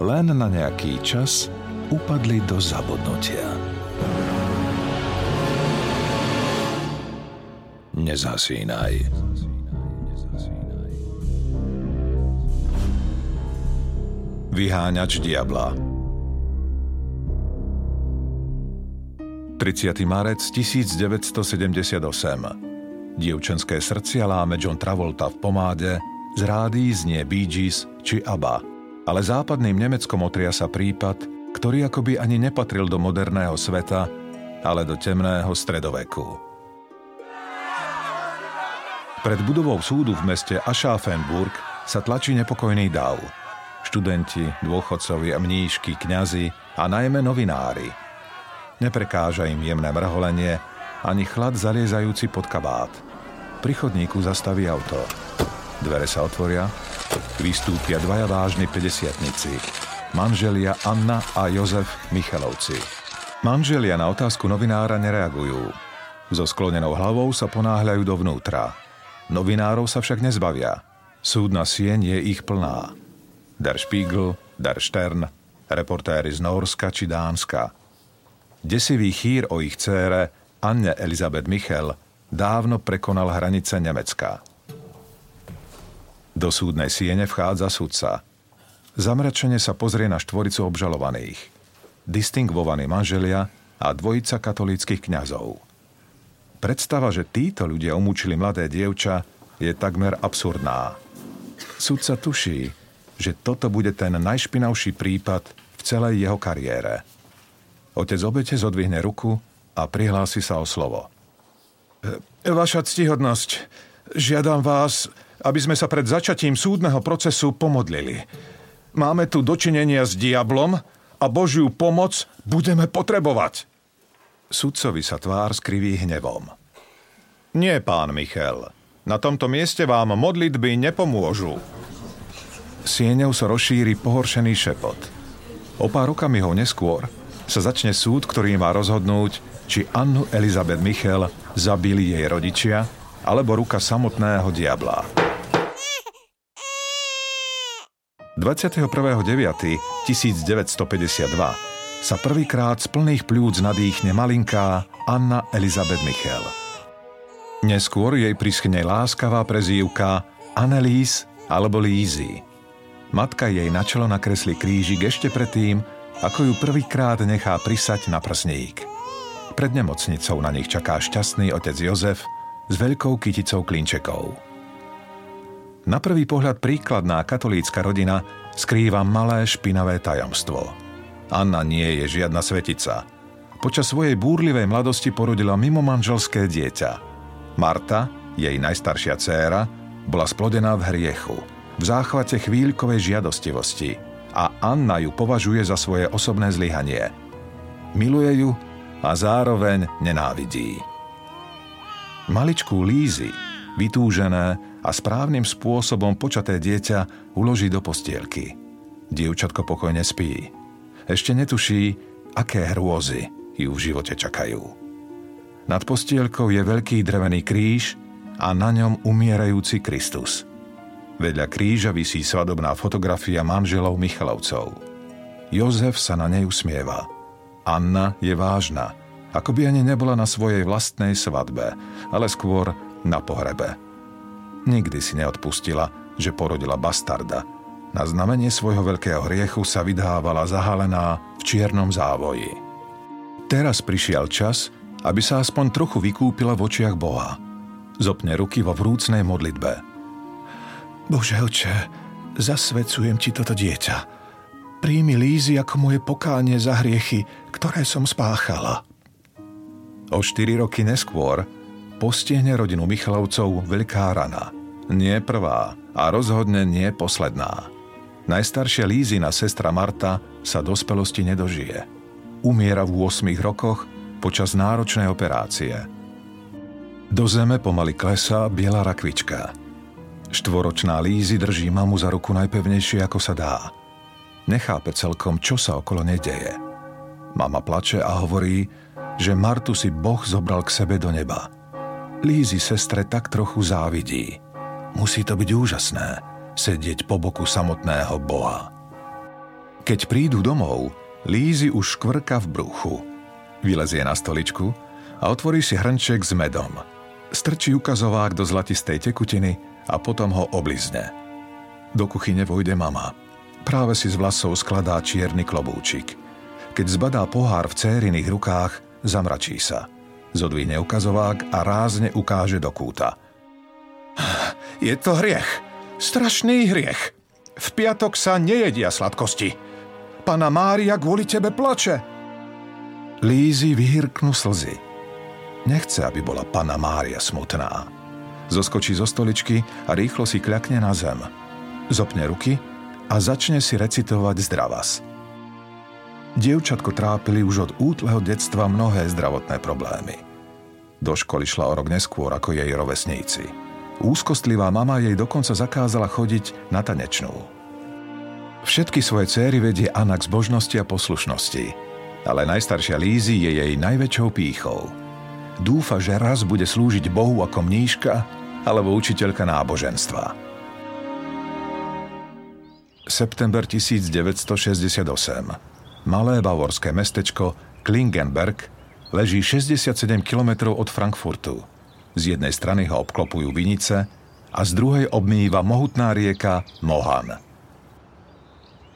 len na nejaký čas upadli do zabudnutia. Nezasínaj. Vyháňač diabla 30. marec 1978 Dievčenské srdcia láme John Travolta v pomáde, z rádií znie Bee Gees či ABBA – ale západným Nemeckom otriasa prípad, ktorý akoby ani nepatril do moderného sveta, ale do temného stredoveku. Pred budovou súdu v meste Aschaffenburg sa tlačí nepokojný dav. Študenti, dôchodcovi a mníšky, kňazi a najmä novinári. Neprekáža im jemné mrholenie ani chlad zaliezajúci pod kabát. Pri chodníku zastaví auto. Dvere sa otvoria Vystúpia dvaja vážni 50 manželia Anna a Jozef Michalovci. Manželia na otázku novinára nereagujú. So sklonenou hlavou sa ponáhľajú dovnútra. Novinárov sa však nezbavia. Súdna sieň je ich plná. Der Spiegel, Der Stern, reportéry z Norska či Dánska. Desivý chýr o ich cére Anne Elizabeth Michel dávno prekonal hranice Nemecka. Do súdnej siene vchádza sudca. Zamračene sa pozrie na štvoricu obžalovaných. Distingvovaní manželia a dvojica katolíckých kňazov. Predstava, že títo ľudia umúčili mladé dievča, je takmer absurdná. Sudca tuší, že toto bude ten najšpinavší prípad v celej jeho kariére. Otec obete zodvihne ruku a prihlási sa o slovo. E, vaša ctihodnosť, žiadam vás, aby sme sa pred začatím súdneho procesu pomodlili. Máme tu dočinenia s diablom a Božiu pomoc budeme potrebovať. Sudcovi sa tvár skriví hnevom. Nie, pán Michal. Na tomto mieste vám modlitby nepomôžu. Sieňou sa rozšíri pohoršený šepot. O pár okamihov neskôr sa začne súd, ktorý má rozhodnúť, či Annu Elizabeth Michel zabili jej rodičia alebo ruka samotného diabla. 21.9.1952 sa prvýkrát z plných pľúc nadýchne malinká Anna Elizabeth Michel. Neskôr jej prischne láskavá prezývka Annelies alebo Lízy. Matka jej na čelo nakreslí krížik ešte predtým, ako ju prvýkrát nechá prisať na prsník. Pred nemocnicou na nich čaká šťastný otec Jozef s veľkou kyticou klinčekov. Na prvý pohľad príkladná katolícka rodina skrýva malé špinavé tajomstvo. Anna nie je žiadna svetica. Počas svojej búrlivej mladosti porodila mimo manželské dieťa. Marta, jej najstaršia dcéra, bola splodená v hriechu, v záchvate chvíľkovej žiadostivosti a Anna ju považuje za svoje osobné zlyhanie. Miluje ju a zároveň nenávidí. Maličkú Lízy, vytúžené a správnym spôsobom počaté dieťa uloží do postielky. Dievčatko pokojne spí. Ešte netuší, aké hrôzy ju v živote čakajú. Nad postielkou je veľký drevený kríž a na ňom umierajúci Kristus. Vedľa kríža visí svadobná fotografia manželov Michalovcov. Jozef sa na nej usmieva. Anna je vážna, ako by ani nebola na svojej vlastnej svadbe, ale skôr na pohrebe. Nikdy si neodpustila, že porodila bastarda. Na znamenie svojho veľkého hriechu sa vydávala zahalená v čiernom závoji. Teraz prišiel čas, aby sa aspoň trochu vykúpila v očiach Boha. Zopne ruky vo vrúcnej modlitbe. Bože oče, zasvecujem ti toto dieťa. Príjmi Lízy ako moje pokánie za hriechy, ktoré som spáchala. O štyri roky neskôr postihne rodinu Michalovcov veľká rana. Nie prvá a rozhodne nie posledná. Najstaršia Lízina sestra Marta sa dospelosti nedožije. Umiera v 8 rokoch počas náročnej operácie. Do zeme pomaly klesá biela rakvička. Štvoročná Lízy drží mamu za ruku najpevnejšie ako sa dá. Nechápe celkom, čo sa okolo nedeje. Mama plače a hovorí, že Martu si Boh zobral k sebe do neba. Lízy sestre tak trochu závidí. Musí to byť úžasné, sedieť po boku samotného Boha. Keď prídu domov, Lízy už škvrka v bruchu. Vylezie na stoličku a otvorí si hrnček s medom. Strčí ukazovák do zlatistej tekutiny a potom ho oblizne. Do kuchyne vojde mama. Práve si z vlasov skladá čierny klobúčik. Keď zbadá pohár v cériných rukách, zamračí sa. Zodvihne ukazovák a rázne ukáže do kúta. Je to hriech. Strašný hriech. V piatok sa nejedia sladkosti. Pana Mária kvôli tebe plače. Lízy vyhyrknú slzy. Nechce, aby bola pana Mária smutná. Zoskočí zo stoličky a rýchlo si kľakne na zem. Zopne ruky a začne si recitovať zdravas. Dievčatko trápili už od útleho detstva mnohé zdravotné problémy. Do školy šla o rok neskôr ako jej rovesníci. Úzkostlivá mama jej dokonca zakázala chodiť na tanečnú. Všetky svoje céry vedie Anna k zbožnosti a poslušnosti, ale najstaršia Lízy je jej najväčšou pýchou. Dúfa, že raz bude slúžiť Bohu ako mníška alebo učiteľka náboženstva. September 1968. Malé bavorské mestečko Klingenberg leží 67 km od Frankfurtu. Z jednej strany ho obklopujú vinice a z druhej obmýva mohutná rieka Mohan.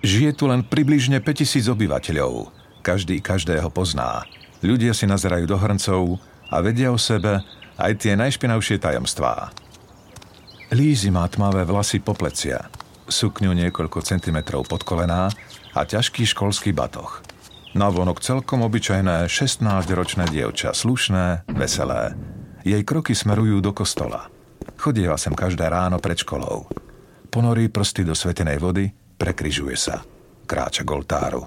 Žije tu len približne 5000 obyvateľov. Každý každého pozná. Ľudia si nazerajú do hrncov a vedia o sebe aj tie najšpinavšie tajomstvá. Lízy má tmavé vlasy po plecia, sukňu niekoľko centimetrov pod kolená a ťažký školský batoh. Navonok celkom obyčajné 16-ročné dievča, slušné, veselé. Jej kroky smerujú do kostola. Chodieva sem každé ráno pred školou. Ponorí prsty do svetenej vody Prekryžuje sa. Kráča k oltáru.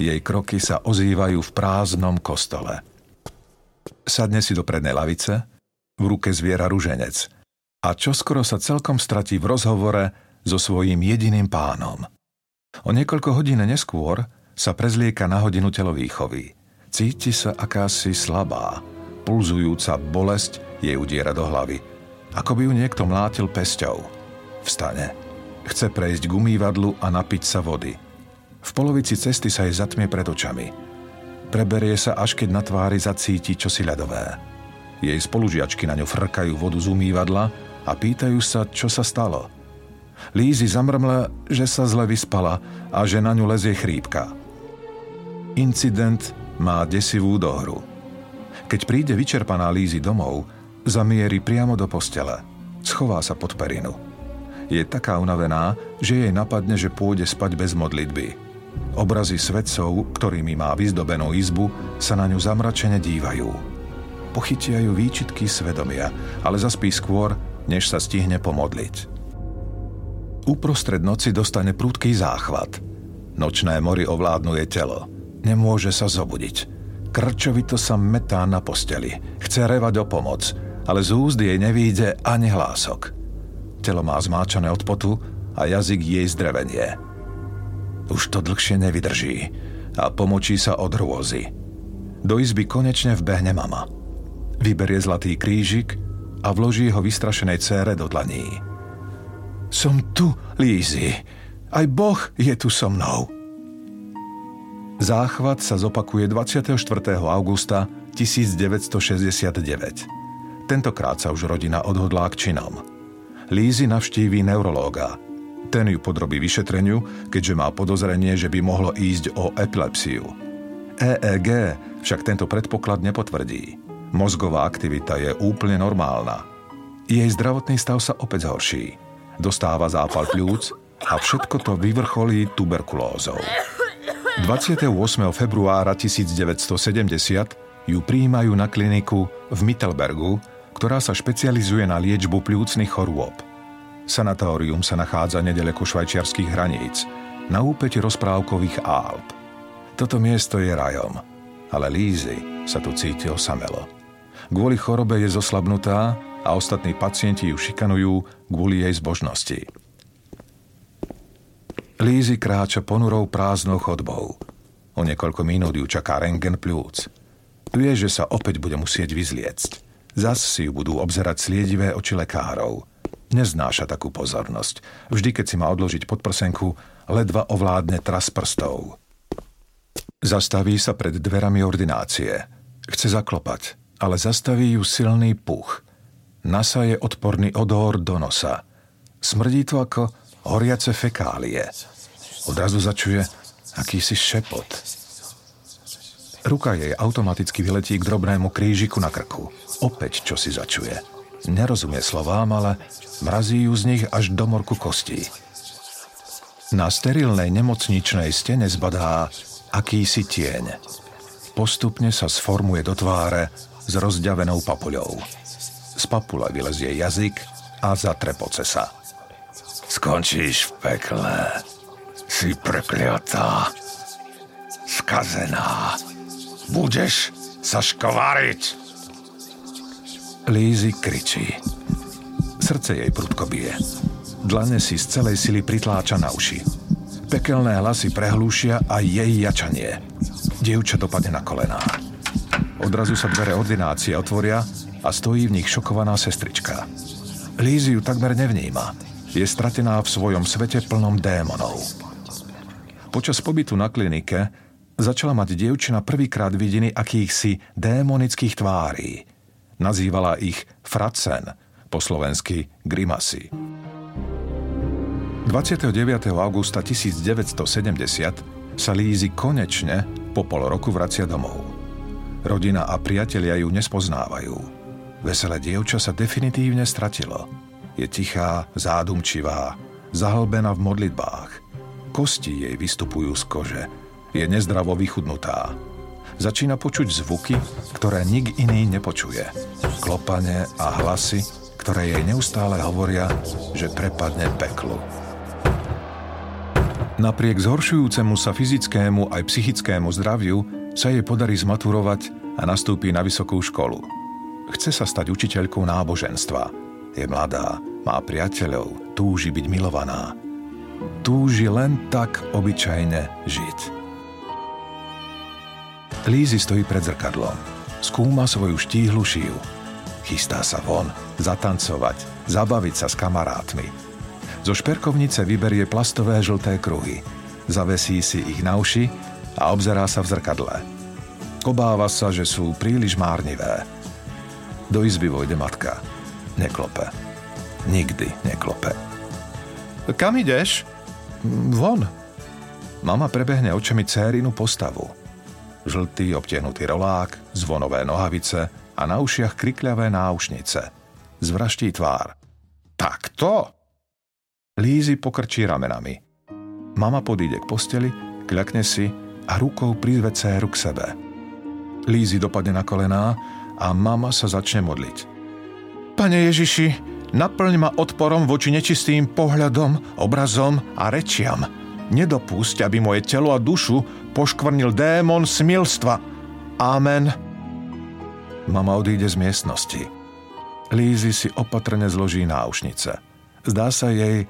Jej kroky sa ozývajú v prázdnom kostole. Sadne si do prednej lavice, v ruke zviera ruženec a čoskoro sa celkom stratí v rozhovore so svojím jediným pánom. O niekoľko hodín neskôr sa prezlieka na hodinu telovýchovy. Cíti sa akási slabá, pulzujúca bolesť jej udiera do hlavy, ako by ju niekto mlátil pesťou. Vstane Chce prejsť k umývadlu a napiť sa vody. V polovici cesty sa jej zatmie pred očami. Preberie sa, až keď na tvári zacíti čosi ľadové. Jej spolužiačky na ňu frkajú vodu z umývadla a pýtajú sa, čo sa stalo. Lízy zamrmle, že sa zle vyspala a že na ňu lezie chrípka. Incident má desivú dohru. Keď príde vyčerpaná Lízy domov, zamieri priamo do postele. Schová sa pod perinu je taká unavená, že jej napadne, že pôjde spať bez modlitby. Obrazy svetcov, ktorými má vyzdobenú izbu, sa na ňu zamračene dívajú. Pochytia ju výčitky svedomia, ale zaspí skôr, než sa stihne pomodliť. Uprostred noci dostane prúdky záchvat. Nočné mori ovládnu jej telo. Nemôže sa zobudiť. Krčovito sa metá na posteli. Chce revať o pomoc, ale z úzdy jej nevíde ani hlások. Telo má zmáčané od potu a jazyk jej zdrevenie. Už to dlhšie nevydrží a pomočí sa od rôzy. Do izby konečne vbehne mama. Vyberie zlatý krížik a vloží ho vystrašenej cére do dlaní. Som tu, Lízy. Aj Boh je tu so mnou. Záchvat sa zopakuje 24. augusta 1969. Tentokrát sa už rodina odhodlá k činom. Lízy navštíví neurológa. Ten ju podrobí vyšetreniu, keďže má podozrenie, že by mohlo ísť o epilepsiu. EEG však tento predpoklad nepotvrdí. Mozgová aktivita je úplne normálna. Jej zdravotný stav sa opäť zhorší. Dostáva zápal pľúc a všetko to vyvrcholí tuberkulózou. 28. februára 1970 ju prijímajú na kliniku v Mittelbergu, ktorá sa špecializuje na liečbu pľúcnych chorôb. Sanatórium sa nachádza nedaleko švajčiarských hraníc, na úpeti rozprávkových Alp. Toto miesto je rajom, ale Lízy sa tu cíti osamelo. Kvôli chorobe je zoslabnutá a ostatní pacienti ju šikanujú kvôli jej zbožnosti. Lízy kráča ponurou prázdnou chodbou. O niekoľko minút ju čaká rengen pľúc. Vie, že sa opäť bude musieť vyzliecť. Zas si ju budú obzerať sliedivé oči lekárov. Neznáša takú pozornosť. Vždy, keď si má odložiť podprsenku, ledva ovládne tras prstov. Zastaví sa pred dverami ordinácie. Chce zaklopať, ale zastaví ju silný puch. Nasa je odporný odor do nosa. Smrdí to ako horiace fekálie. Odrazu začuje akýsi šepot. Ruka jej automaticky vyletí k drobnému krížiku na krku. Opäť čo si začuje. Nerozumie slovám, ale mrazí ju z nich až do morku kostí. Na sterilnej nemocničnej stene zbadá akýsi tieň. Postupne sa sformuje do tváre s rozďavenou papuľou. Z papule vylezie jazyk a zatrepoce sa. Skončíš v pekle. Si prekliatá. Skazená. Budeš sa škovariť. Lízy kričí. Srdce jej prudko bije. Dlane si z celej sily pritláča na uši. Pekelné hlasy prehlúšia a jej jačanie. Dievča dopadne na kolená. Odrazu sa dvere ordinácie otvoria a stojí v nich šokovaná sestrička. Lízy ju takmer nevníma. Je stratená v svojom svete plnom démonov. Počas pobytu na klinike začala mať dievčina prvýkrát vidiny akýchsi démonických tvárí. Nazývala ich fracen, po slovensky grimasy. 29. augusta 1970 sa Lízy konečne po pol roku vracia domov. Rodina a priatelia ju nespoznávajú. Veselé dievča sa definitívne stratilo. Je tichá, zádumčivá, zahlbená v modlitbách. Kosti jej vystupujú z kože. Je nezdravo vychudnutá. Začína počuť zvuky, ktoré nik iný nepočuje. Klopanie a hlasy, ktoré jej neustále hovoria, že prepadne peklu. Napriek zhoršujúcemu sa fyzickému aj psychickému zdraviu sa jej podarí zmaturovať a nastúpi na vysokú školu. Chce sa stať učiteľkou náboženstva. Je mladá, má priateľov, túži byť milovaná. Túži len tak obyčajne žiť. Lízy stojí pred zrkadlom. Skúma svoju štíhlu šiju. Chystá sa von, zatancovať, zabaviť sa s kamarátmi, zo šperkovnice vyberie plastové žlté kruhy. Zavesí si ich na uši a obzerá sa v zrkadle. Obáva sa, že sú príliš márnivé. Do izby vojde matka. Neklope. Nikdy neklope. Kam ideš? Von. Mama prebehne očami cérinu postavu. Žltý obtiahnutý rolák, zvonové nohavice a na ušiach krikľavé náušnice. Zvraští tvár. Takto? Lízy pokrčí ramenami. Mama podíde k posteli, kľakne si a rukou prizve céru k sebe. Lízy dopadne na kolená a mama sa začne modliť. Pane Ježiši, naplň ma odporom voči nečistým pohľadom, obrazom a rečiam. Nedopusť, aby moje telo a dušu poškvrnil démon smilstva. Amen. Mama odíde z miestnosti. Lízy si opatrne zloží náušnice. Zdá sa jej,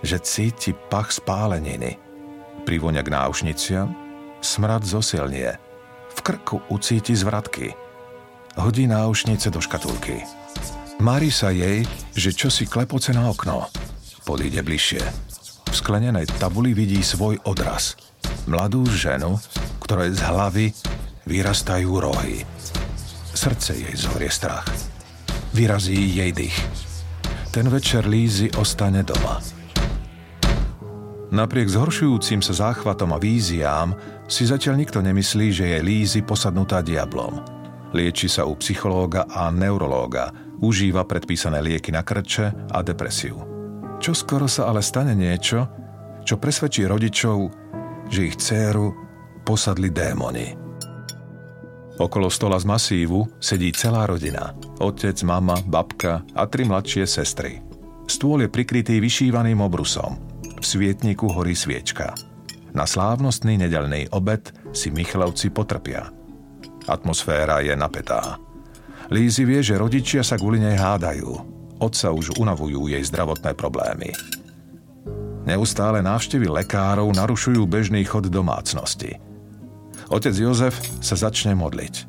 že cíti pach spáleniny. Privonia k náušniciam, smrad zosilnie. V krku ucíti zvratky. Hodí náušnice do škatulky. Mári sa jej, že čo si klepoce na okno. Podíde bližšie. V sklenenej tabuli vidí svoj odraz. Mladú ženu, ktorej z hlavy vyrastajú rohy. Srdce jej zohrie strach. Vyrazí jej dých. Ten večer Lízy ostane doma. Napriek zhoršujúcim sa záchvatom a víziám si zatiaľ nikto nemyslí, že je Lízy posadnutá diablom. Lieči sa u psychológa a neurológa, užíva predpísané lieky na krče a depresiu. Čo skoro sa ale stane niečo, čo presvedčí rodičov, že ich dceru posadli démoni. Okolo stola z masívu sedí celá rodina. Otec, mama, babka a tri mladšie sestry. Stôl je prikrytý vyšívaným obrusom – v svietniku horí sviečka. Na slávnostný nedelný obed si Michalovci potrpia. Atmosféra je napätá. Lízy vie, že rodičia sa kvôli nej hádajú. Otca už unavujú jej zdravotné problémy. Neustále návštevy lekárov narušujú bežný chod domácnosti. Otec Jozef sa začne modliť.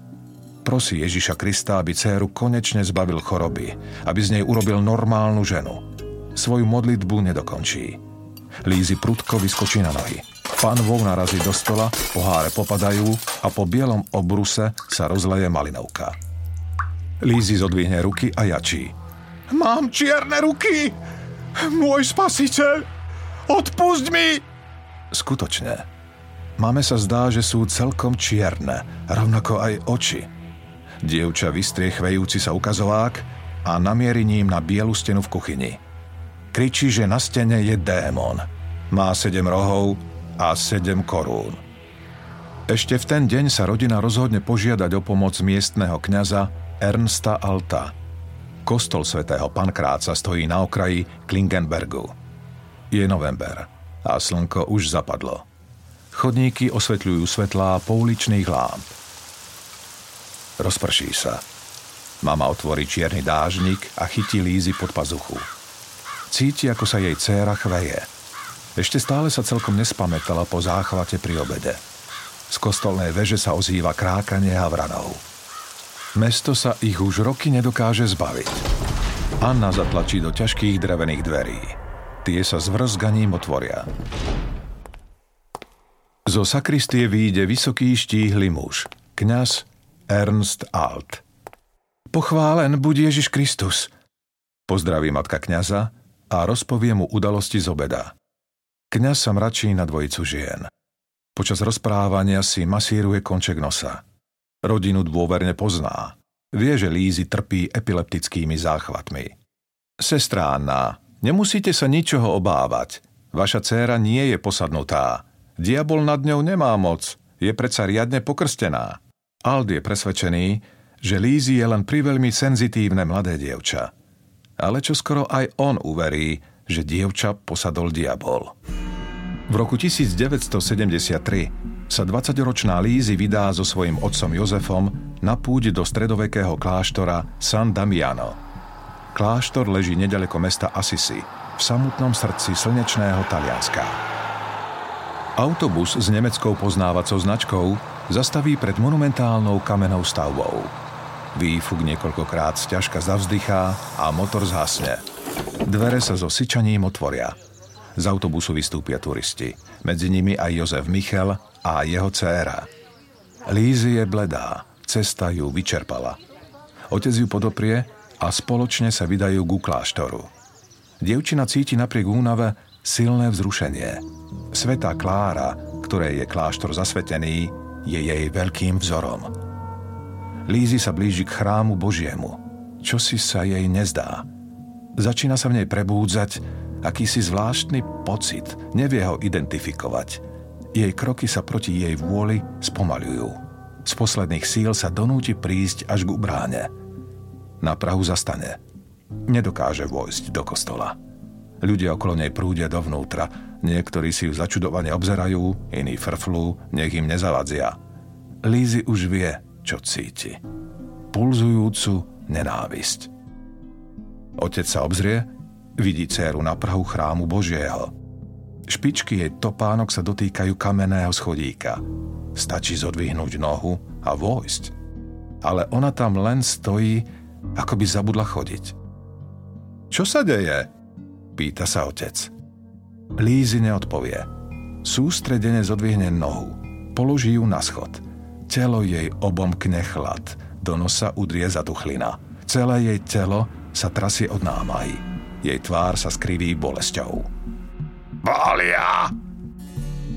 Prosí Ježiša Krista, aby dceru konečne zbavil choroby, aby z nej urobil normálnu ženu. Svoju modlitbu nedokončí. Lízy prudko vyskočí na nohy. Panvou narazí do stola, poháre popadajú a po bielom obruse sa rozleje malinovka. Lízy zodvihne ruky a jačí. Mám čierne ruky! Môj spasiteľ! Odpusť mi! Skutočne. Máme sa zdá, že sú celkom čierne, rovnako aj oči. Dievča vystrie chvejúci sa ukazovák a namierí ním na bielu stenu v kuchyni. Kričí, že na stene je démon. Má sedem rohov a sedem korún. Ešte v ten deň sa rodina rozhodne požiadať o pomoc miestneho kňaza Ernsta Alta. Kostol svätého Pankráca stojí na okraji Klingenbergu. Je november a slnko už zapadlo. Chodníky osvetľujú svetlá pouličných lámp. Rozprší sa. Mama otvorí čierny dážnik a chytí Lízy pod pazuchu. Cíti, ako sa jej dcéra chveje. Ešte stále sa celkom nespamätala po záchvate pri obede. Z kostolnej veže sa ozýva krákanie havranov. Mesto sa ich už roky nedokáže zbaviť. Anna zatlačí do ťažkých drevených dverí. Tie sa s vrzganím otvoria. Zo sakristie výjde vysoký štíhly muž, kňaz Ernst Alt. Pochválen buď Ježiš Kristus, pozdraví matka kňaza a rozpovie mu udalosti z obeda. Kňaz sa mračí na dvojicu žien. Počas rozprávania si masíruje konček nosa. Rodinu dôverne pozná. Vie, že Lízy trpí epileptickými záchvatmi. Sestra Anna, nemusíte sa ničoho obávať. Vaša dcéra nie je posadnutá. Diabol nad ňou nemá moc. Je predsa riadne pokrstená. Ald je presvedčený, že Lízy je len priveľmi senzitívne mladé dievča. Ale čo skoro aj on uverí, že dievča posadol diabol. V roku 1973 sa 20-ročná Lízy vydá so svojím otcom Jozefom na púť do stredovekého kláštora San Damiano. Kláštor leží nedaleko mesta Assisi, v samotnom srdci slnečného Talianska. Autobus s nemeckou poznávacou značkou zastaví pred monumentálnou kamennou stavbou. Výfuk niekoľkokrát ťažka zavzdychá a motor zhasne. Dvere sa so syčaním otvoria. Z autobusu vystúpia turisti. Medzi nimi aj Jozef Michel a jeho dcéra. Lízy je bledá, cesta ju vyčerpala. Otec ju podoprie a spoločne sa vydajú ku kláštoru. Dievčina cíti napriek únave silné vzrušenie. Svetá Klára, ktorej je kláštor zasvetený, je jej veľkým vzorom. Lízy sa blíži k chrámu Božiemu, čo si sa jej nezdá. Začína sa v nej prebúdzať akýsi zvláštny pocit, nevie ho identifikovať. Jej kroky sa proti jej vôli spomalujú. Z posledných síl sa donúti prísť až k bráne. Na Prahu zastane. Nedokáže vojsť do kostola. Ľudia okolo nej prúdia dovnútra, niektorí si ju začudovane obzerajú, iní frflú, nech im nezavadzia. Lízy už vie, čo cíti. Pulzujúcu nenávisť. Otec sa obzrie, vidí céru na prahu chrámu Božieho. Špičky jej topánok sa dotýkajú kamenného schodíka. Stačí zodvihnúť nohu a vojsť. Ale ona tam len stojí, ako by zabudla chodiť. Čo sa deje? Pýta sa otec. Lízy neodpovie. Sústredene zodvihne nohu. Položí ju na schod. Telo jej obomkne chlad. Do nosa udrie zatuchlina. Celé jej telo sa trasie od námahy. Jej tvár sa skriví bolesťou. Pália!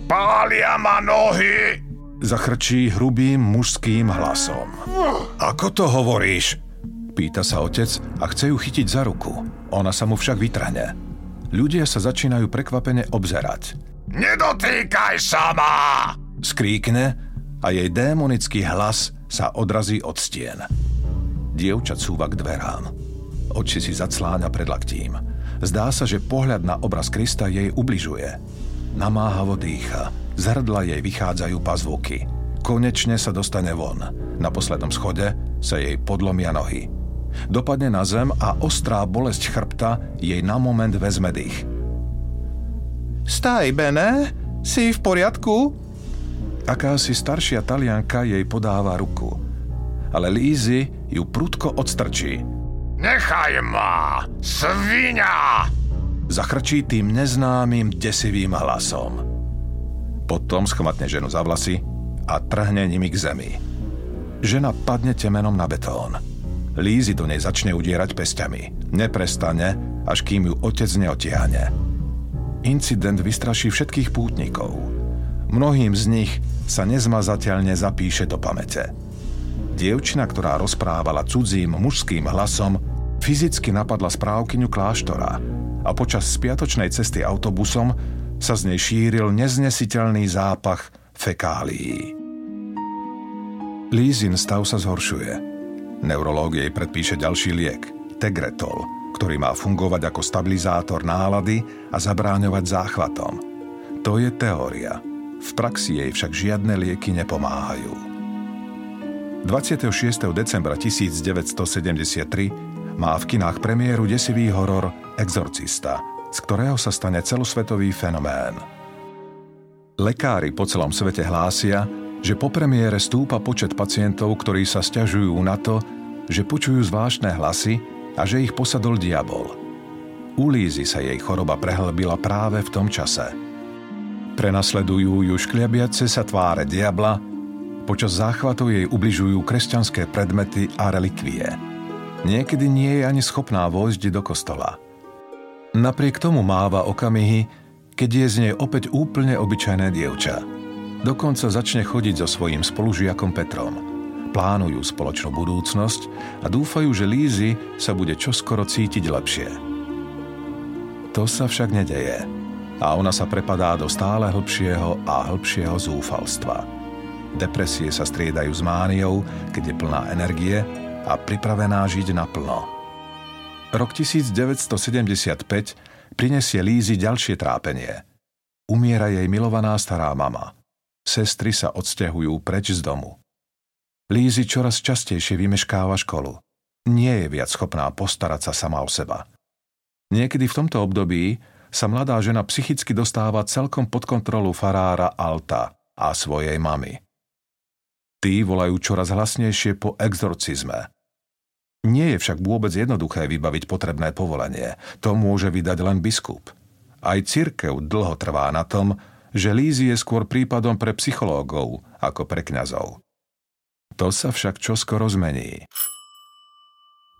Pália ma nohy! Zachrčí hrubým mužským hlasom. Ako to hovoríš? Pýta sa otec a chce ju chytiť za ruku. Ona sa mu však vytrhne. Ľudia sa začínajú prekvapene obzerať. Nedotýkaj sa ma! Skríkne a jej démonický hlas sa odrazí od stien. Dievča cúva k dverám. Oči si zacláňa pred laktím. Zdá sa, že pohľad na obraz Krista jej ubližuje. Namáhavo dýcha, Z hrdla jej vychádzajú pazvuky. Konečne sa dostane von. Na poslednom schode sa jej podlomia nohy. Dopadne na zem a ostrá bolesť chrbta jej na moment vezme dých. Staj, Bene, si v poriadku? Akási staršia talianka jej podáva ruku. Ale Lízy ju prudko odstrčí. Nechaj ma, svinia! Zachrčí tým neznámym desivým hlasom. Potom schmatne ženu za vlasy a trhne nimi k zemi. Žena padne temenom na betón. Lízy do nej začne udierať pestiami. Neprestane, až kým ju otec neotiahne. Incident vystraší všetkých pútnikov. Mnohým z nich sa nezmazateľne zapíše do pamäte. Dievčina, ktorá rozprávala cudzím mužským hlasom, fyzicky napadla správkyňu kláštora a počas spiatočnej cesty autobusom sa z nej šíril neznesiteľný zápach fekálií. Lízin stav sa zhoršuje. Neurológ jej predpíše ďalší liek, Tegretol, ktorý má fungovať ako stabilizátor nálady a zabráňovať záchvatom. To je teória. V praxi jej však žiadne lieky nepomáhajú. 26. decembra 1973 má v kinách premiéru desivý horor Exorcista, z ktorého sa stane celosvetový fenomén. Lekári po celom svete hlásia, že po premiére stúpa počet pacientov, ktorí sa stiažujú na to, že počujú zvláštne hlasy a že ich posadol diabol. U Lízy sa jej choroba prehlbila práve v tom čase. Prenasledujú ju škliabiace sa tváre diabla, počas záchvatov jej ubližujú kresťanské predmety a relikvie. Niekedy nie je ani schopná vojsť do kostola. Napriek tomu máva okamihy, keď je z nej opäť úplne obyčajné dievča – Dokonca začne chodiť so svojím spolužiakom Petrom. Plánujú spoločnú budúcnosť a dúfajú, že Lízy sa bude čoskoro cítiť lepšie. To sa však nedeje a ona sa prepadá do stále hlbšieho a hlbšieho zúfalstva. Depresie sa striedajú s mániou, keď je plná energie a pripravená žiť naplno. Rok 1975 prinesie Lízy ďalšie trápenie. Umiera jej milovaná stará mama. Sestry sa odsťahujú preč z domu. Lízy čoraz častejšie vymeškáva školu. Nie je viac schopná postarať sa sama o seba. Niekedy v tomto období sa mladá žena psychicky dostáva celkom pod kontrolu farára Alta a svojej mamy. Tí volajú čoraz hlasnejšie po exorcizme. Nie je však vôbec jednoduché vybaviť potrebné povolenie. To môže vydať len biskup. Aj cirkev dlho trvá na tom, že Lízy je skôr prípadom pre psychológov ako pre kňazov. To sa však čoskoro zmení.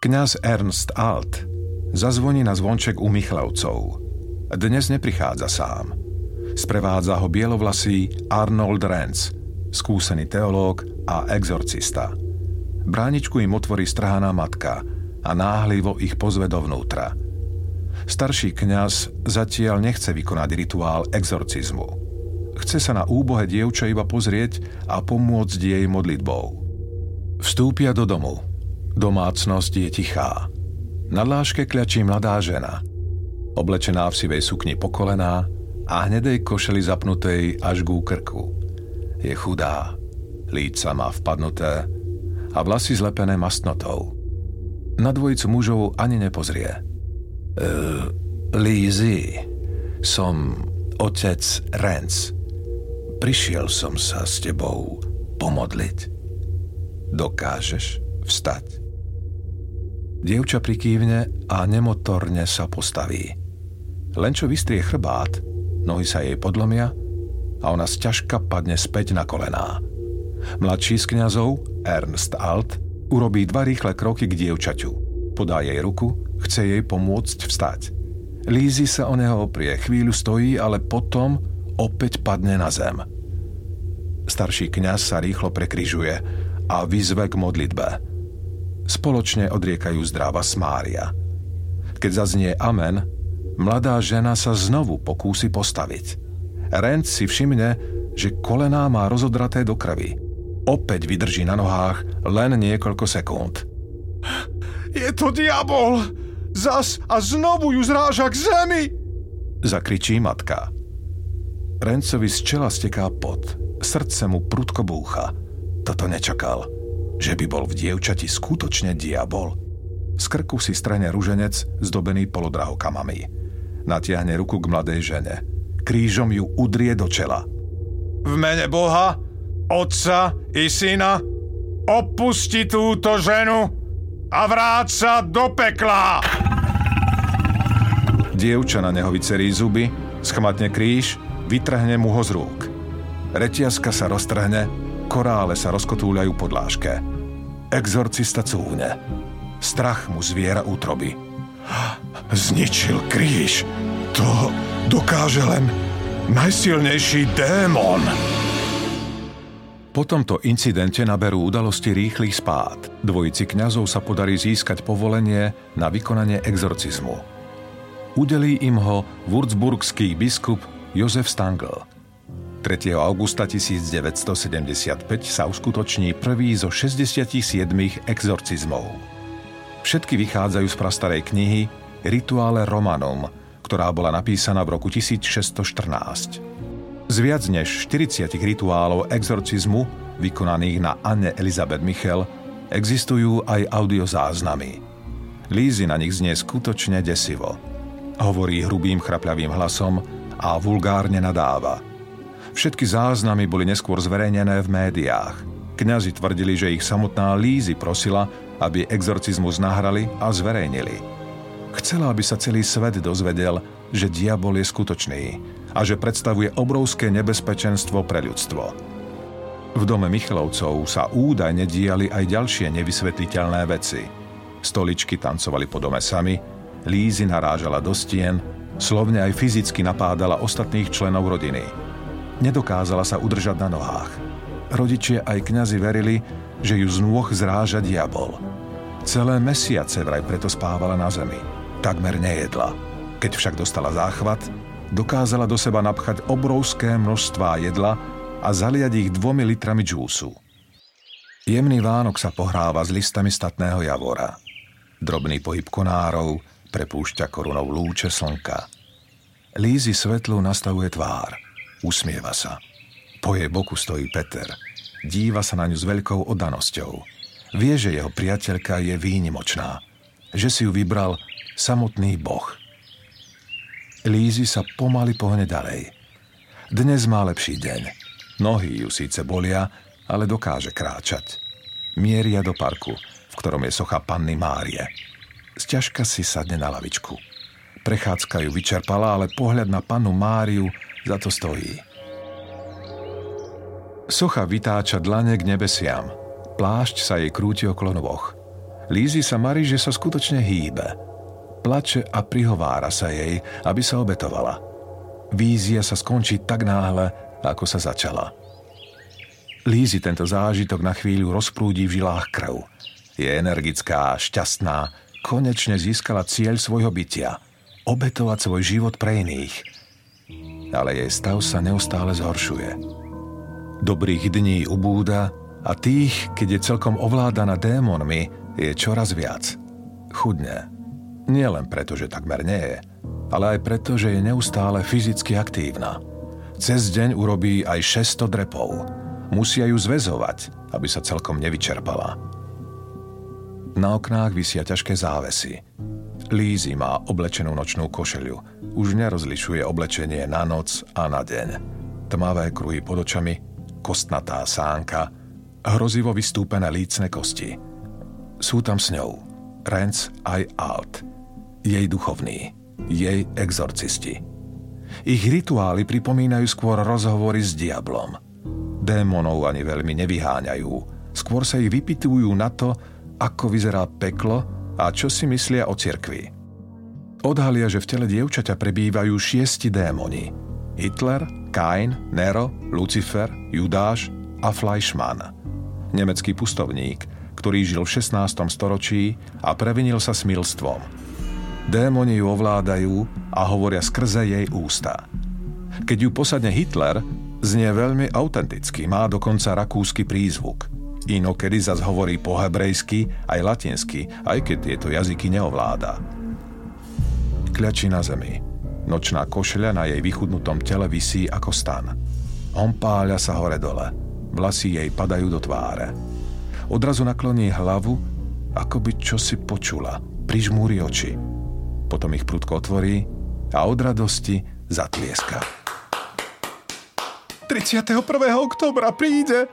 Kňaz Ernst Alt zazvoní na zvonček u Michlavcov. Dnes neprichádza sám. Sprevádza ho bielovlasý Arnold Renz, skúsený teológ a exorcista. Bráničku im otvorí strhaná matka a náhlivo ich pozve dovnútra. Starší kňaz zatiaľ nechce vykonať rituál exorcizmu. Chce sa na úbohe dievča iba pozrieť a pomôcť jej modlitbou. Vstúpia do domu. Domácnosť je tichá. Na láške kľačí mladá žena. Oblečená v sivej sukni pokolená a hnedej košeli zapnutej až ku krku. Je chudá. Líca má vpadnuté a vlasy zlepené mastnotou. Na dvojicu mužov ani nepozrie. E, Lízy, som otec Renz. Prišiel som sa s tebou pomodliť. Dokážeš vstať? Dievča prikývne a nemotorne sa postaví. Len čo vystrie chrbát, nohy sa jej podlomia a ona sťažka padne späť na kolená. Mladší z kňazov, Ernst Alt, urobí dva rýchle kroky k dievčaťu. Podá jej ruku, chce jej pomôcť vstať. Lízy sa o neho oprie, chvíľu stojí, ale potom opäť padne na zem. Starší kňaz sa rýchlo prekryžuje a vyzve k modlitbe. Spoločne odriekajú zdráva Smária. Keď zaznie amen, mladá žena sa znovu pokúsi postaviť. Renc si všimne, že kolená má rozodraté do krvi. Opäť vydrží na nohách len niekoľko sekúnd. Je to diabol! Zas a znovu ju zráža k zemi! Zakričí matka. Rencovi z čela steká pot. Srdce mu prudko búcha. Toto nečakal. Že by bol v dievčati skutočne diabol. Z krku si strane ruženec zdobený polodrahokamami. Natiahne ruku k mladej žene. Krížom ju udrie do čela. V mene Boha, Otca i Syna, opusti túto ženu a vráť sa do pekla! Dievča na neho vycerí zuby, schmatne kríž, vytrhne mu ho z rúk. Retiaska sa roztrhne, korále sa rozkotúľajú po dláške. Exorcista cúvne. Strach mu zviera útroby. Zničil kríž. To dokáže len najsilnejší démon. Po tomto incidente naberú udalosti rýchlych spád. Dvojici kňazov sa podarí získať povolenie na vykonanie exorcizmu. Udelí im ho wurzburgský biskup Jozef Stangl. 3. augusta 1975 sa uskutoční prvý zo 67 exorcizmov. Všetky vychádzajú z prastarej knihy Rituále Romanum, ktorá bola napísaná v roku 1614. Z viac než 40 rituálov exorcizmu, vykonaných na Anne Elizabeth Michel, existujú aj audiozáznamy. Lízy na nich znie skutočne desivo. Hovorí hrubým chrapľavým hlasom a vulgárne nadáva. Všetky záznamy boli neskôr zverejnené v médiách. Kňazi tvrdili, že ich samotná Lízy prosila, aby exorcizmus nahrali a zverejnili. Chcela, aby sa celý svet dozvedel, že diabol je skutočný a že predstavuje obrovské nebezpečenstvo pre ľudstvo. V dome Michelovcov sa údajne diali aj ďalšie nevysvetliteľné veci. Stoličky tancovali po dome sami, Lízy narážala do stien, slovne aj fyzicky napádala ostatných členov rodiny. Nedokázala sa udržať na nohách. Rodičia aj kňazi verili, že ju z nôh zráža diabol. Celé mesiace vraj preto spávala na zemi. Takmer nejedla. Keď však dostala záchvat, dokázala do seba napchať obrovské množstvá jedla a zaliať ich dvomi litrami džúsu. Jemný Vánok sa pohráva s listami statného javora. Drobný pohyb konárov prepúšťa korunou lúče slnka. Lízy svetlu nastavuje tvár. Usmieva sa. Po jej boku stojí Peter. Díva sa na ňu s veľkou oddanosťou. Vie, že jeho priateľka je výnimočná. Že si ju vybral samotný Boh – Lízy sa pomaly pohne ďalej. Dnes má lepší deň. Nohy ju síce bolia, ale dokáže kráčať. Mieria do parku, v ktorom je socha panny Márie. Sťažka si sadne na lavičku. Prechádzka ju vyčerpala, ale pohľad na pannu Máriu za to stojí. Socha vytáča dlane k nebesiam. Plášť sa jej krúti okolo nôh. Lízy sa marí, že sa skutočne hýbe – plače a prihovára sa jej, aby sa obetovala. Vízia sa skončí tak náhle, ako sa začala. Lízy tento zážitok na chvíľu rozprúdi v žilách krv. Je energická, šťastná, konečne získala cieľ svojho bytia. Obetovať svoj život pre iných. Ale jej stav sa neustále zhoršuje. Dobrých dní ubúda a tých, keď je celkom ovládaná démonmi, je čoraz viac. Chudne, nie len preto, že takmer nie je, ale aj preto, že je neustále fyzicky aktívna. Cez deň urobí aj 600 drepov. Musia ju zväzovať, aby sa celkom nevyčerpala. Na oknách vysia ťažké závesy. Lízy má oblečenú nočnú košeľu. Už nerozlišuje oblečenie na noc a na deň. Tmavé kruhy pod očami, kostnatá sánka, hrozivo vystúpené lícne kosti. Sú tam s ňou. Renz aj Alt – jej duchovní, jej exorcisti. Ich rituály pripomínajú skôr rozhovory s diablom. Démonov ani veľmi nevyháňajú, skôr sa ich vypitujú na to, ako vyzerá peklo a čo si myslia o cirkvi. Odhalia, že v tele dievčaťa prebývajú šiesti démoni. Hitler, Kain, Nero, Lucifer, Judáš a Fleischmann. Nemecký pustovník, ktorý žil v 16. storočí a previnil sa smilstvom – Démoni ju ovládajú a hovoria skrze jej ústa. Keď ju posadne Hitler, znie veľmi autenticky, má dokonca rakúsky prízvuk. Inokedy zas hovorí po hebrejsky aj latinsky, aj keď tieto jazyky neovláda. Kľačí na zemi. Nočná košľa na jej vychudnutom tele visí ako stan. páľa sa hore-dole. Vlasy jej padajú do tváre. Odrazu nakloní hlavu, ako by čosi počula. Prižmúri oči. Potom ich prudko otvorí a od radosti zatlieska. 31. oktobra príde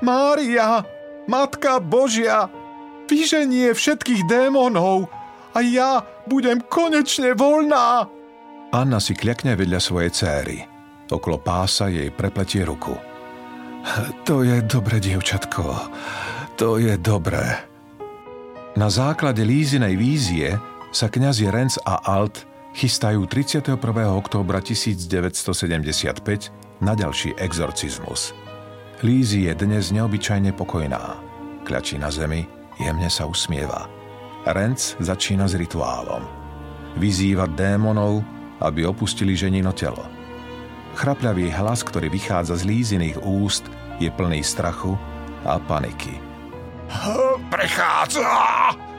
Mária, Matka Božia, vyženie všetkých démonov a ja budem konečne voľná. Anna si kľakne vedľa svojej céry. Okolo pása jej prepletie ruku. To je dobre, dievčatko. To je dobré. Na základe Lízinej vízie sa kňazi Renz a Alt chystajú 31. októbra 1975 na ďalší exorcizmus. Lízi je dnes neobyčajne pokojná. Kľačí na zemi, jemne sa usmieva. Renz začína s rituálom. Vyzýva démonov, aby opustili ženino telo. Chrapľavý hlas, ktorý vychádza z líziných úst, je plný strachu a paniky. Prichádza!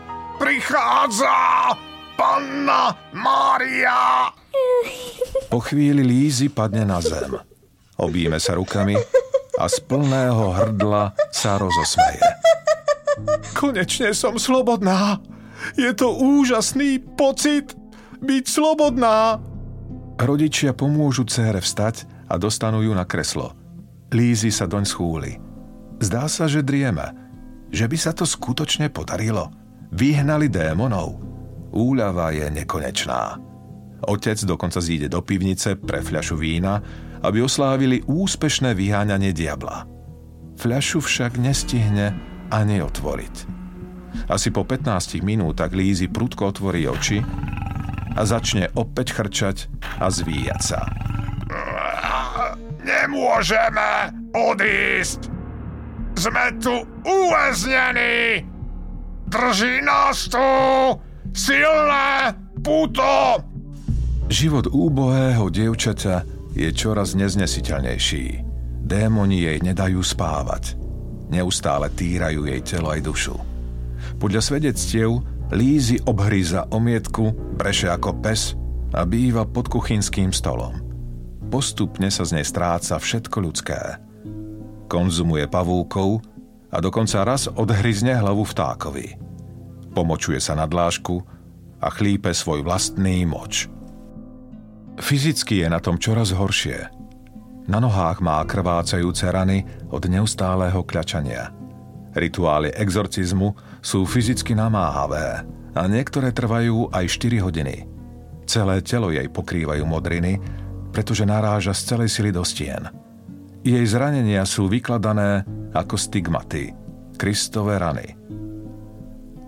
Prichádza! Panna Mária! Po chvíli Lízy padne na zem. Obíme sa rukami a z plného hrdla sa rozosmeje. Konečne som slobodná. Je to úžasný pocit byť slobodná. Rodičia pomôžu cére vstať a dostanú ju na kreslo. Lízy sa doň schúli. Zdá sa, že drieme. Že by sa to skutočne podarilo. Vyhnali démonov. Úľava je nekonečná. Otec dokonca zíde do pivnice pre fľašu vína, aby oslávili úspešné vyháňanie diabla. Fľašu však nestihne ani otvoriť. Asi po 15 minútach Lízy prudko otvorí oči a začne opäť chrčať a zvíjať sa. Nemôžeme odísť! Sme tu uväznení! Drží nás tu silné puto! Život úbohého dievčaťa je čoraz neznesiteľnejší. Démoni jej nedajú spávať. Neustále týrajú jej telo aj dušu. Podľa svedectiev Lízy obhríza omietku, breše ako pes a býva pod kuchynským stolom. Postupne sa z nej stráca všetko ľudské. Konzumuje pavúkov a dokonca raz odhryzne hlavu vtákovi. Pomočuje sa na dlážku a chlípe svoj vlastný moč. Fyzicky je na tom čoraz horšie. Na nohách má krvácajúce rany od neustáleho kľačania – Rituály exorcizmu sú fyzicky namáhavé a niektoré trvajú aj 4 hodiny. Celé telo jej pokrývajú modriny, pretože naráža z celej sily do stien. Jej zranenia sú vykladané ako stigmaty, Kristové rany.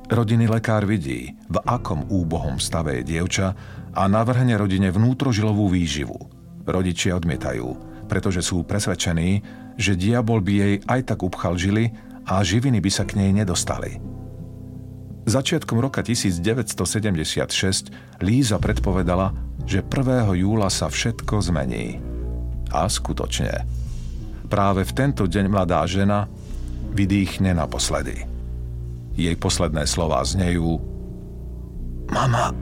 Rodinný lekár vidí, v akom úbohom stave je dievča a navrhne rodine vnútrožilovú výživu. Rodičia odmietajú, pretože sú presvedčení, že diabol by jej aj tak upchal žily a živiny by sa k nej nedostali. Začiatkom roka 1976 Líza predpovedala, že 1. júla sa všetko zmení. A skutočne. Práve v tento deň mladá žena vydýchne naposledy. Jej posledné slova znejú Mama,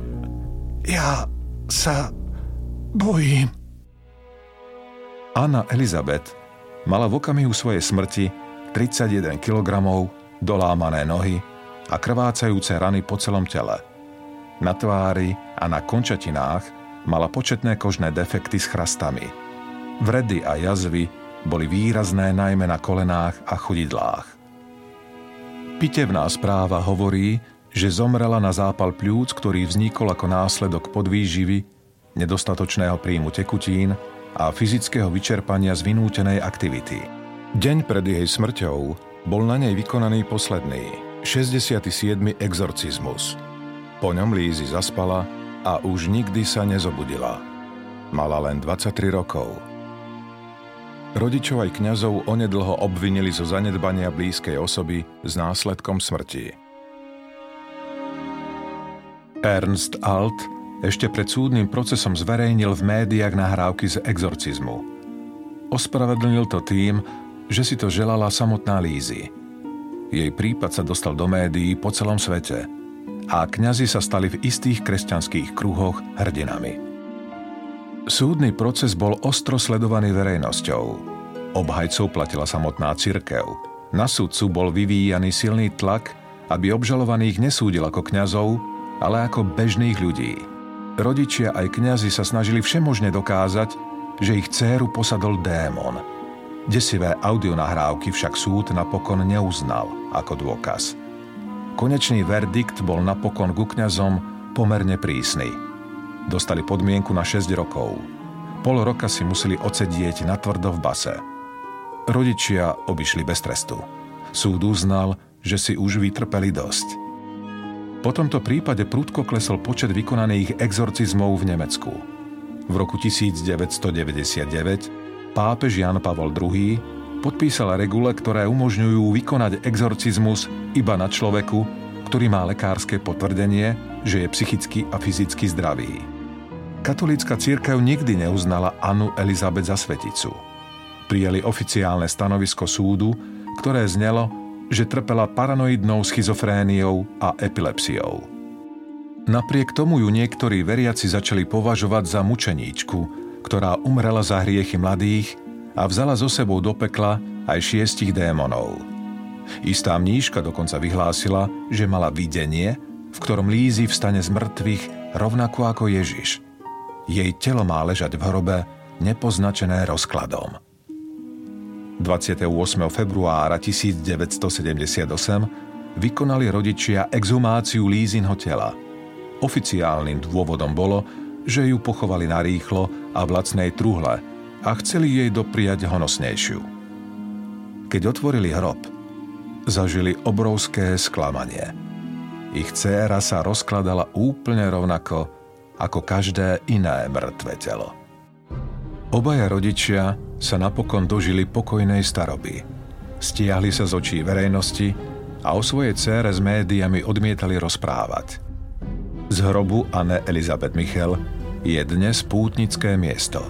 ja sa bojím. Anna Elizabeth mala v okamihu svojej smrti 31 kg, dolámané nohy a krvácajúce rany po celom tele. Na tvári a na končatinách mala početné kožné defekty s chrastami. Vredy a jazvy boli výrazné najmä na kolenách a chodidlách. Pitevná správa hovorí, že zomrela na zápal pľúc, ktorý vznikol ako následok podvýživy, nedostatočného príjmu tekutín a fyzického vyčerpania z vynútenej aktivity. Deň pred jej smrťou bol na nej vykonaný posledný, 67. exorcizmus. Po ňom Lízy zaspala a už nikdy sa nezobudila. Mala len 23 rokov. Rodičov aj kňazov onedlho obvinili zo zanedbania blízkej osoby s následkom smrti. Ernst Alt ešte pred súdnym procesom zverejnil v médiách nahrávky z exorcizmu. Ospravedlnil to tým, že si to želala samotná Lízy. Jej prípad sa dostal do médií po celom svete a kňazi sa stali v istých kresťanských kruhoch hrdinami. Súdny proces bol ostro sledovaný verejnosťou. Obhajcov platila samotná cirkev. Na súdcu bol vyvíjaný silný tlak, aby obžalovaných nesúdil ako kňazov, ale ako bežných ľudí. Rodičia aj kňazi sa snažili všemožne dokázať, že ich dceru posadol démon. Desivé audionahrávky však súd napokon neuznal ako dôkaz. Konečný verdikt bol napokon ku kňazom pomerne prísny – Dostali podmienku na 6 rokov. Pol roka si museli odsedieť na tvrdo v base. Rodičia obišli bez trestu. Súd uznal, že si už vytrpeli dosť. Po tomto prípade prudko klesol počet vykonaných exorcizmov v Nemecku. V roku 1999 pápež Jan Pavol II podpísal regule, ktoré umožňujú vykonať exorcizmus iba na človeku, ktorý má lekárske potvrdenie, že je psychicky a fyzicky zdravý. Katolícka církev nikdy neuznala Anu Elizabet za sveticu. Prijali oficiálne stanovisko súdu, ktoré znelo, že trpela paranoidnou schizofréniou a epilepsiou. Napriek tomu ju niektorí veriaci začali považovať za mučeníčku, ktorá umrela za hriechy mladých a vzala so sebou do pekla aj šiestich démonov. Istá mníška dokonca vyhlásila, že mala videnie, v ktorom Lízy vstane z mŕtvych rovnako ako Ježiš – jej telo má ležať v hrobe nepoznačené rozkladom. 28. februára 1978 vykonali rodičia exhumáciu Lízinho tela. Oficiálnym dôvodom bolo, že ju pochovali narýchlo a v lacnej truhle a chceli jej dopriať honosnejšiu. Keď otvorili hrob, zažili obrovské sklamanie. Ich dcéra sa rozkladala úplne rovnako ako každé iné mŕtve telo. Obaja rodičia sa napokon dožili pokojnej staroby. Stiahli sa z očí verejnosti a o svojej cére s médiami odmietali rozprávať. Z hrobu Anne Elizabeth Michel je dnes pútnické miesto.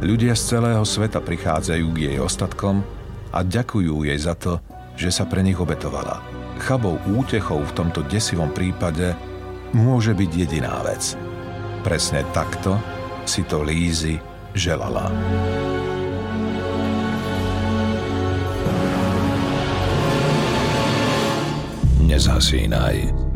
Ľudia z celého sveta prichádzajú k jej ostatkom a ďakujú jej za to, že sa pre nich obetovala. Chabou útechou v tomto desivom prípade môže byť jediná vec. Presne takto si to Lízy želala. Nezhasínaj.